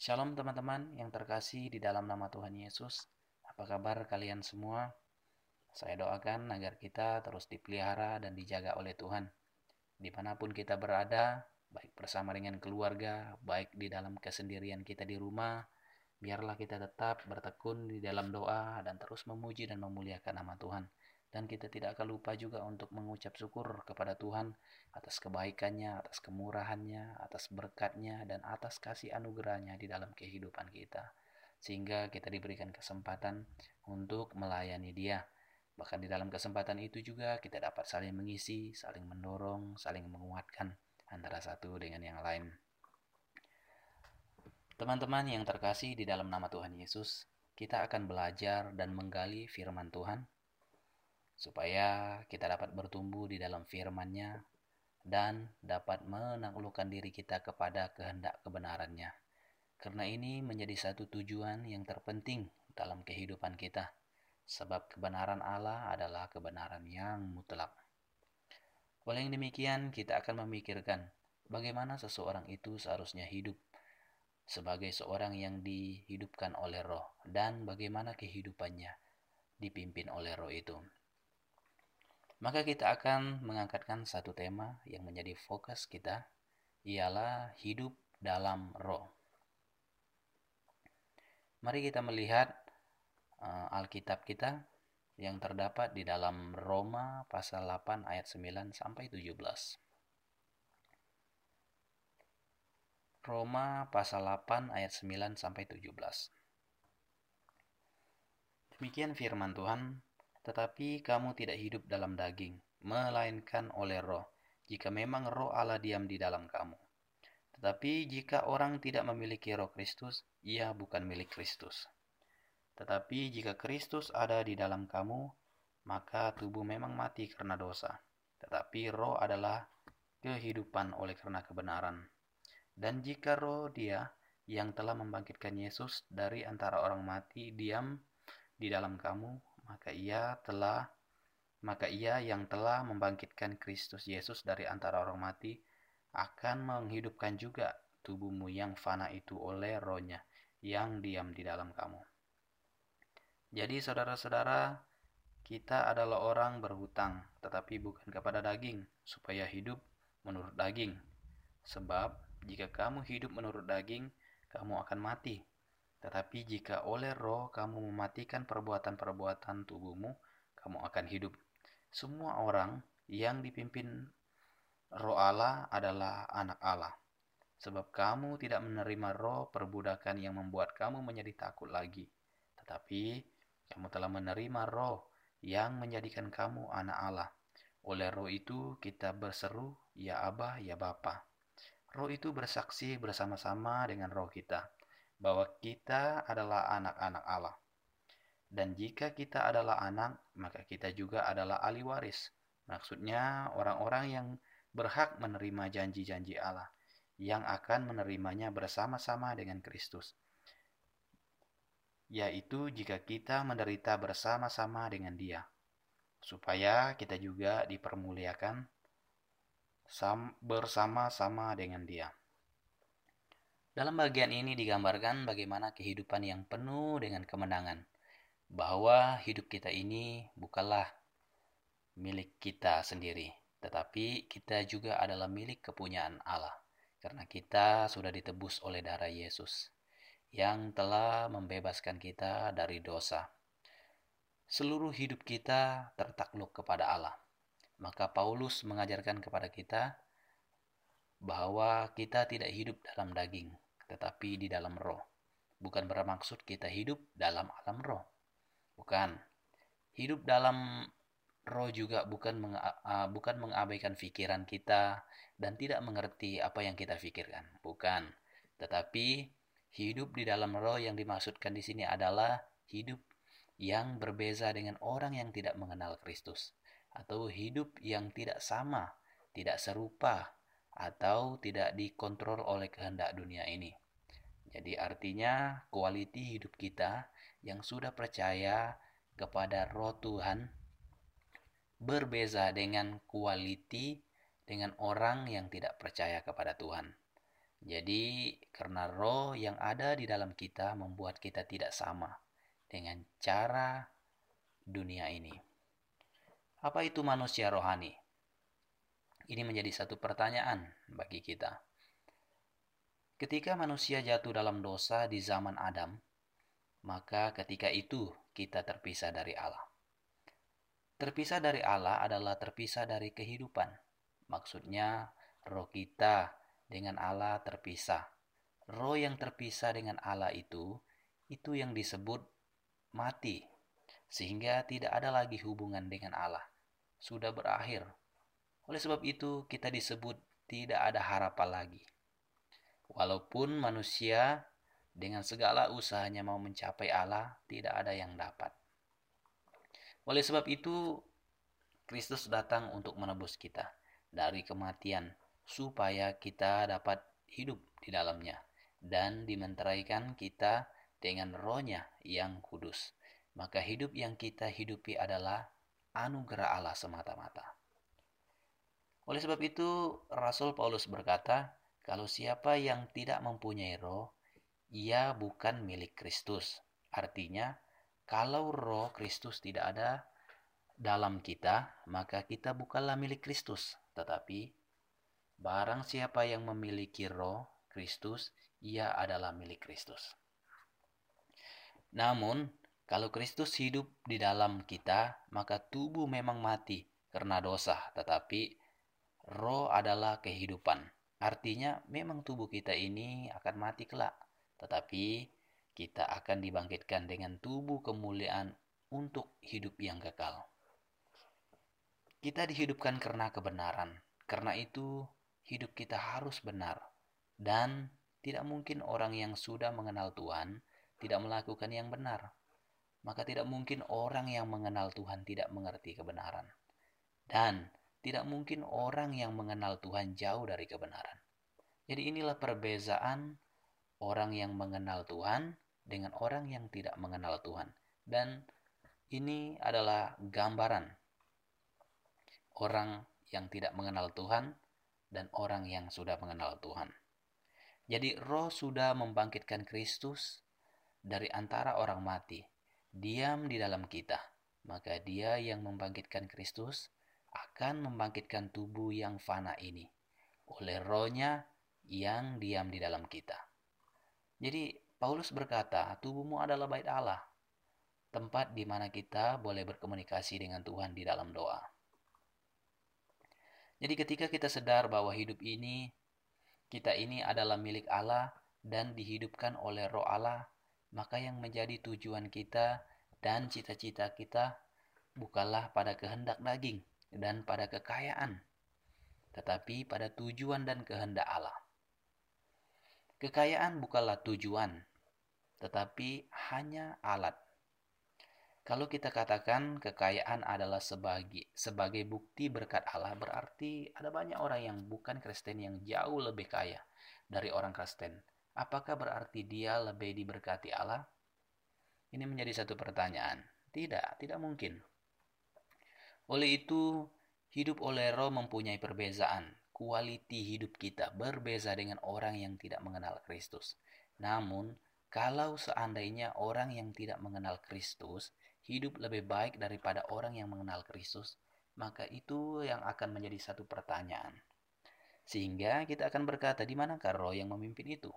Shalom teman-teman yang terkasih di dalam nama Tuhan Yesus. Apa kabar kalian semua? Saya doakan agar kita terus dipelihara dan dijaga oleh Tuhan. Di mana pun kita berada, baik bersama dengan keluarga, baik di dalam kesendirian kita di rumah, biarlah kita tetap bertekun di dalam doa dan terus memuji dan memuliakan nama Tuhan dan kita tidak akan lupa juga untuk mengucap syukur kepada Tuhan atas kebaikannya, atas kemurahannya, atas berkatnya, dan atas kasih anugerahnya di dalam kehidupan kita. Sehingga kita diberikan kesempatan untuk melayani dia. Bahkan di dalam kesempatan itu juga kita dapat saling mengisi, saling mendorong, saling menguatkan antara satu dengan yang lain. Teman-teman yang terkasih di dalam nama Tuhan Yesus, kita akan belajar dan menggali firman Tuhan supaya kita dapat bertumbuh di dalam firman-Nya dan dapat menaklukkan diri kita kepada kehendak kebenarannya. Karena ini menjadi satu tujuan yang terpenting dalam kehidupan kita, sebab kebenaran Allah adalah kebenaran yang mutlak. Oleh yang demikian, kita akan memikirkan bagaimana seseorang itu seharusnya hidup sebagai seorang yang dihidupkan oleh roh dan bagaimana kehidupannya dipimpin oleh roh itu. Maka kita akan mengangkatkan satu tema yang menjadi fokus kita, ialah hidup dalam roh. Mari kita melihat uh, Alkitab kita yang terdapat di dalam Roma pasal 8 ayat 9 sampai 17. Roma pasal 8 ayat 9 sampai 17. Demikian firman Tuhan, tetapi kamu tidak hidup dalam daging, melainkan oleh roh, jika memang roh Allah diam di dalam kamu. Tetapi jika orang tidak memiliki roh Kristus, ia bukan milik Kristus. Tetapi jika Kristus ada di dalam kamu, maka tubuh memang mati karena dosa, tetapi roh adalah kehidupan oleh karena kebenaran. Dan jika roh dia yang telah membangkitkan Yesus dari antara orang mati diam di dalam kamu, maka ia telah maka ia yang telah membangkitkan Kristus Yesus dari antara orang mati akan menghidupkan juga tubuhmu yang fana itu oleh rohnya yang diam di dalam kamu. Jadi saudara-saudara, kita adalah orang berhutang, tetapi bukan kepada daging, supaya hidup menurut daging. Sebab jika kamu hidup menurut daging, kamu akan mati. Tetapi jika oleh roh kamu mematikan perbuatan-perbuatan tubuhmu, kamu akan hidup. Semua orang yang dipimpin roh Allah adalah anak Allah. Sebab kamu tidak menerima roh perbudakan yang membuat kamu menjadi takut lagi. Tetapi kamu telah menerima roh yang menjadikan kamu anak Allah. Oleh roh itu kita berseru, ya Abah, ya Bapa. Roh itu bersaksi bersama-sama dengan roh kita bahwa kita adalah anak-anak Allah. Dan jika kita adalah anak, maka kita juga adalah ahli waris. Maksudnya orang-orang yang berhak menerima janji-janji Allah, yang akan menerimanya bersama-sama dengan Kristus. Yaitu jika kita menderita bersama-sama dengan dia, supaya kita juga dipermuliakan bersama-sama dengan dia. Dalam bagian ini digambarkan bagaimana kehidupan yang penuh dengan kemenangan, bahwa hidup kita ini bukanlah milik kita sendiri, tetapi kita juga adalah milik kepunyaan Allah, karena kita sudah ditebus oleh darah Yesus yang telah membebaskan kita dari dosa. Seluruh hidup kita tertakluk kepada Allah. Maka Paulus mengajarkan kepada kita bahwa kita tidak hidup dalam daging, tetapi di dalam roh. Bukan bermaksud kita hidup dalam alam roh. Bukan. Hidup dalam roh juga bukan meng, bukan mengabaikan pikiran kita dan tidak mengerti apa yang kita pikirkan. Bukan. Tetapi hidup di dalam roh yang dimaksudkan di sini adalah hidup yang berbeza dengan orang yang tidak mengenal Kristus atau hidup yang tidak sama, tidak serupa atau tidak dikontrol oleh kehendak dunia ini. Jadi artinya kualiti hidup kita yang sudah percaya kepada roh Tuhan berbeza dengan kualiti dengan orang yang tidak percaya kepada Tuhan. Jadi, karena roh yang ada di dalam kita membuat kita tidak sama dengan cara dunia ini. Apa itu manusia rohani? Ini menjadi satu pertanyaan bagi kita. Ketika manusia jatuh dalam dosa di zaman Adam, maka ketika itu kita terpisah dari Allah. Terpisah dari Allah adalah terpisah dari kehidupan. Maksudnya, roh kita dengan Allah terpisah. Roh yang terpisah dengan Allah itu, itu yang disebut mati, sehingga tidak ada lagi hubungan dengan Allah. Sudah berakhir. Oleh sebab itu, kita disebut tidak ada harapan lagi. Walaupun manusia dengan segala usahanya mau mencapai Allah, tidak ada yang dapat. Oleh sebab itu, Kristus datang untuk menebus kita dari kematian, supaya kita dapat hidup di dalamnya dan dimenteraikan kita dengan rohnya yang kudus. Maka hidup yang kita hidupi adalah anugerah Allah semata-mata. Oleh sebab itu, Rasul Paulus berkata, kalau siapa yang tidak mempunyai roh, ia bukan milik Kristus. Artinya, kalau roh Kristus tidak ada dalam kita, maka kita bukanlah milik Kristus. Tetapi, barang siapa yang memiliki roh Kristus, ia adalah milik Kristus. Namun, kalau Kristus hidup di dalam kita, maka tubuh memang mati karena dosa, tetapi roh adalah kehidupan. Artinya memang tubuh kita ini akan mati kelak, tetapi kita akan dibangkitkan dengan tubuh kemuliaan untuk hidup yang kekal. Kita dihidupkan karena kebenaran. Karena itu, hidup kita harus benar. Dan tidak mungkin orang yang sudah mengenal Tuhan tidak melakukan yang benar. Maka tidak mungkin orang yang mengenal Tuhan tidak mengerti kebenaran. Dan tidak mungkin orang yang mengenal Tuhan jauh dari kebenaran. Jadi inilah perbezaan orang yang mengenal Tuhan dengan orang yang tidak mengenal Tuhan. Dan ini adalah gambaran orang yang tidak mengenal Tuhan dan orang yang sudah mengenal Tuhan. Jadi roh sudah membangkitkan Kristus dari antara orang mati, diam di dalam kita. Maka dia yang membangkitkan Kristus akan membangkitkan tubuh yang fana ini oleh rohnya yang diam di dalam kita. Jadi Paulus berkata, tubuhmu adalah bait Allah, tempat di mana kita boleh berkomunikasi dengan Tuhan di dalam doa. Jadi ketika kita sadar bahwa hidup ini, kita ini adalah milik Allah dan dihidupkan oleh roh Allah, maka yang menjadi tujuan kita dan cita-cita kita bukanlah pada kehendak daging, dan pada kekayaan, tetapi pada tujuan dan kehendak Allah. Kekayaan bukanlah tujuan, tetapi hanya alat. Kalau kita katakan kekayaan adalah sebagai sebagai bukti berkat Allah, berarti ada banyak orang yang bukan Kristen yang jauh lebih kaya dari orang Kristen. Apakah berarti dia lebih diberkati Allah? Ini menjadi satu pertanyaan. Tidak, tidak mungkin. Oleh itu, hidup oleh roh mempunyai perbezaan. Kualiti hidup kita berbeza dengan orang yang tidak mengenal Kristus. Namun, kalau seandainya orang yang tidak mengenal Kristus hidup lebih baik daripada orang yang mengenal Kristus, maka itu yang akan menjadi satu pertanyaan. Sehingga kita akan berkata, di manakah roh yang memimpin itu?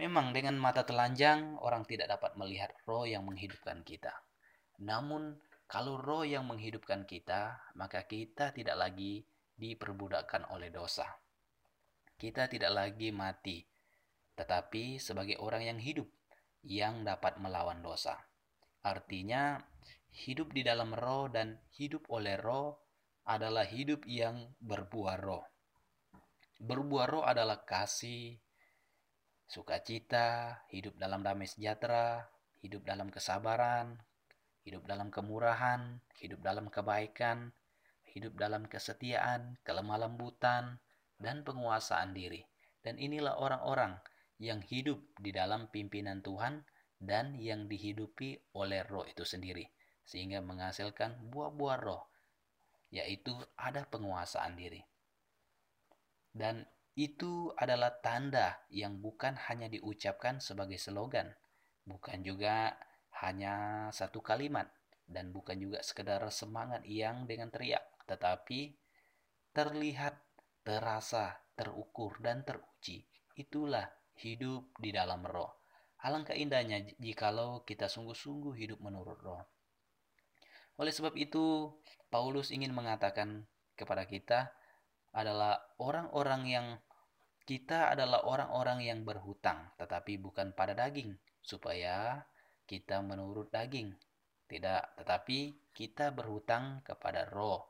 Memang dengan mata telanjang orang tidak dapat melihat roh yang menghidupkan kita. Namun kalau roh yang menghidupkan kita, maka kita tidak lagi diperbudakkan oleh dosa. Kita tidak lagi mati, tetapi sebagai orang yang hidup, yang dapat melawan dosa. Artinya, hidup di dalam roh dan hidup oleh roh adalah hidup yang berbuah roh. Berbuah roh adalah kasih, sukacita, hidup dalam damai sejahtera, hidup dalam kesabaran, hidup dalam kemurahan, hidup dalam kebaikan, hidup dalam kesetiaan, kelemah lembutan, dan penguasaan diri. Dan inilah orang-orang yang hidup di dalam pimpinan Tuhan dan yang dihidupi oleh roh itu sendiri. Sehingga menghasilkan buah-buah roh, yaitu ada penguasaan diri. Dan itu adalah tanda yang bukan hanya diucapkan sebagai slogan, bukan juga hanya satu kalimat, dan bukan juga sekedar semangat yang dengan teriak, tetapi terlihat, terasa, terukur, dan teruji. Itulah hidup di dalam roh. Alangkah indahnya jikalau kita sungguh-sungguh hidup menurut roh. Oleh sebab itu, Paulus ingin mengatakan kepada kita, adalah orang-orang yang kita adalah orang-orang yang berhutang, tetapi bukan pada daging, supaya kita menurut daging. Tidak, tetapi kita berhutang kepada roh.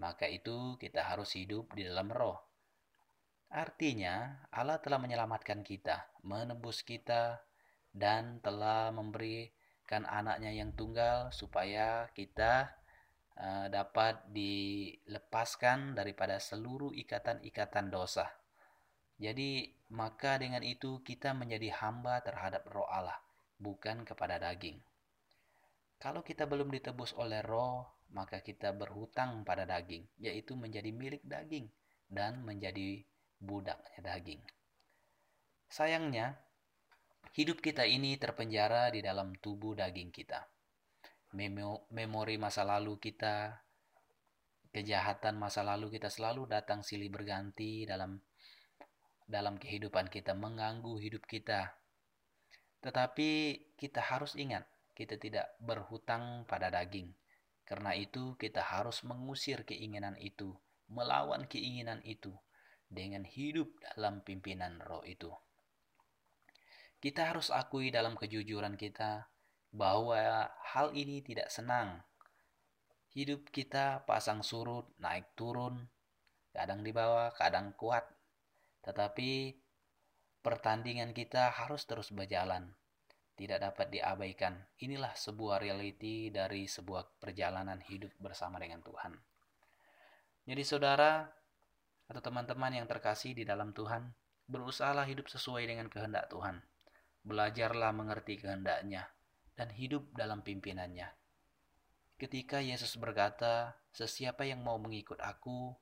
Maka itu kita harus hidup di dalam roh. Artinya, Allah telah menyelamatkan kita, menebus kita, dan telah memberikan anaknya yang tunggal supaya kita Eh, dapat dilepaskan daripada seluruh ikatan-ikatan dosa. Jadi, maka dengan itu kita menjadi hamba terhadap roh Allah, bukan kepada daging. Kalau kita belum ditebus oleh roh, maka kita berhutang pada daging, yaitu menjadi milik daging dan menjadi budaknya daging. Sayangnya, hidup kita ini terpenjara di dalam tubuh daging kita memori masa lalu kita, kejahatan masa lalu kita selalu datang silih berganti dalam dalam kehidupan kita, mengganggu hidup kita. Tetapi kita harus ingat, kita tidak berhutang pada daging. Karena itu kita harus mengusir keinginan itu, melawan keinginan itu dengan hidup dalam pimpinan roh itu. Kita harus akui dalam kejujuran kita bahwa hal ini tidak senang. Hidup kita pasang surut, naik turun, kadang di bawah, kadang kuat. Tetapi pertandingan kita harus terus berjalan, tidak dapat diabaikan. Inilah sebuah realiti dari sebuah perjalanan hidup bersama dengan Tuhan. Jadi saudara atau teman-teman yang terkasih di dalam Tuhan, berusahalah hidup sesuai dengan kehendak Tuhan. Belajarlah mengerti kehendaknya dan hidup dalam pimpinannya. Ketika Yesus berkata, "Sesiapa yang mau mengikut Aku,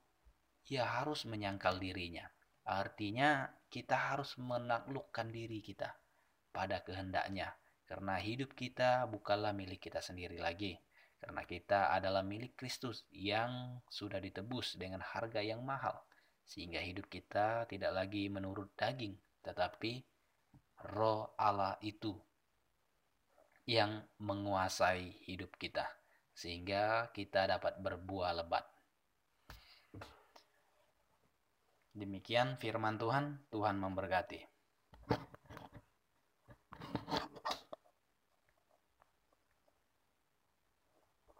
ia harus menyangkal dirinya." Artinya, kita harus menaklukkan diri kita pada kehendaknya, karena hidup kita bukanlah milik kita sendiri lagi, karena kita adalah milik Kristus yang sudah ditebus dengan harga yang mahal, sehingga hidup kita tidak lagi menurut daging, tetapi roh Allah itu yang menguasai hidup kita, sehingga kita dapat berbuah lebat. Demikian firman Tuhan, Tuhan memberkati.